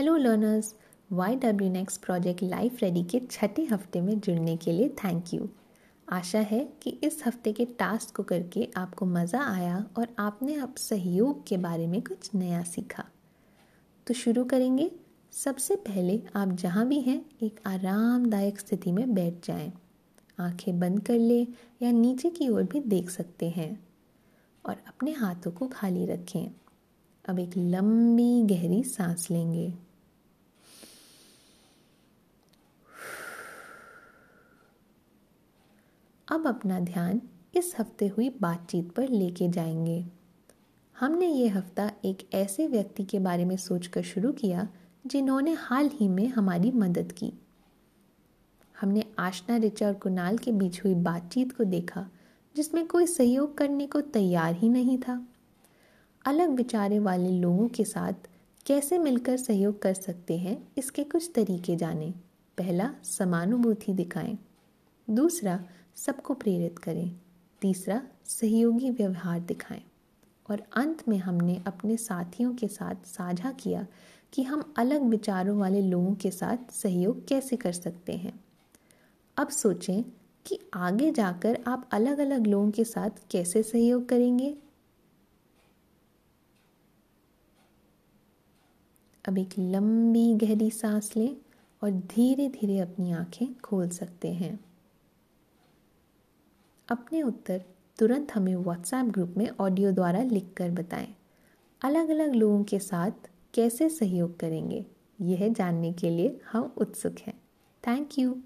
Learners Y W next project life ready के छठे हफ़्ते में जुड़ने के लिए थैंक यू आशा है कि इस हफ़्ते के टास्क को करके आपको मज़ा आया और आपने अब सहयोग के बारे में कुछ नया सीखा। तो शुरू करेंगे। सबसे पहले आप जहाँ भी हैं, एक आरामदायक स्थिति में बैठ जाएँ। आँखें बंद कर ले या नीचे की ओर भी देख सकते हैं और अपने हाथों को खाली रखें। अब एक लंबी गहरी सांस लेंगे। अब अपना ध्यान इस हफ़्ते हुई बातचीत पर लेके जाएँगे। हमने ये हफ़्ता एक ऐसे व्यक्ति के बारे में सोचकर शुरू किया, जिन्होंने हाल ही में हमारी मदद की। हमने आशना रिचा और कुणाल के बीच हुई बातचीत को देखा, जिसमें कोई सहयोग करने को तैयार ही नहीं था। अलग विचारे वाले लोगों के साथ कैसे मिलकर सहयोग कर सकते हैं, इसके कुछ तरीके जाने। पहला, समानुभूति दिखाएँ। दूसरा, सबको प्रेरित करें। तीसरा, सहयोगी व्यवहार दिखाएँ। और अंत में हमने अपने साथियों के साथ साझा किया कि हम अलग विचारों वाले लोगों के साथ सहयोग कैसे कर सकते हैं। अब सोचें कि आगे जाकर आप अलग अलग लोगों के साथ कैसे सहयोग करेंगे? अब एक लंबी गहरी सांस लें और धीरे धीरे अपनी आँखें खोल सकते हैं। अपने उत्तर तुरंत हमें व्हाट्सएप ग्रुप में ऑडियो द्वारा लिखकर बताएँ। अलग अलग लोगों के साथ कैसे सहयोग करेंगे, यह जानने के लिए हम उत्सुक हैं। Thank you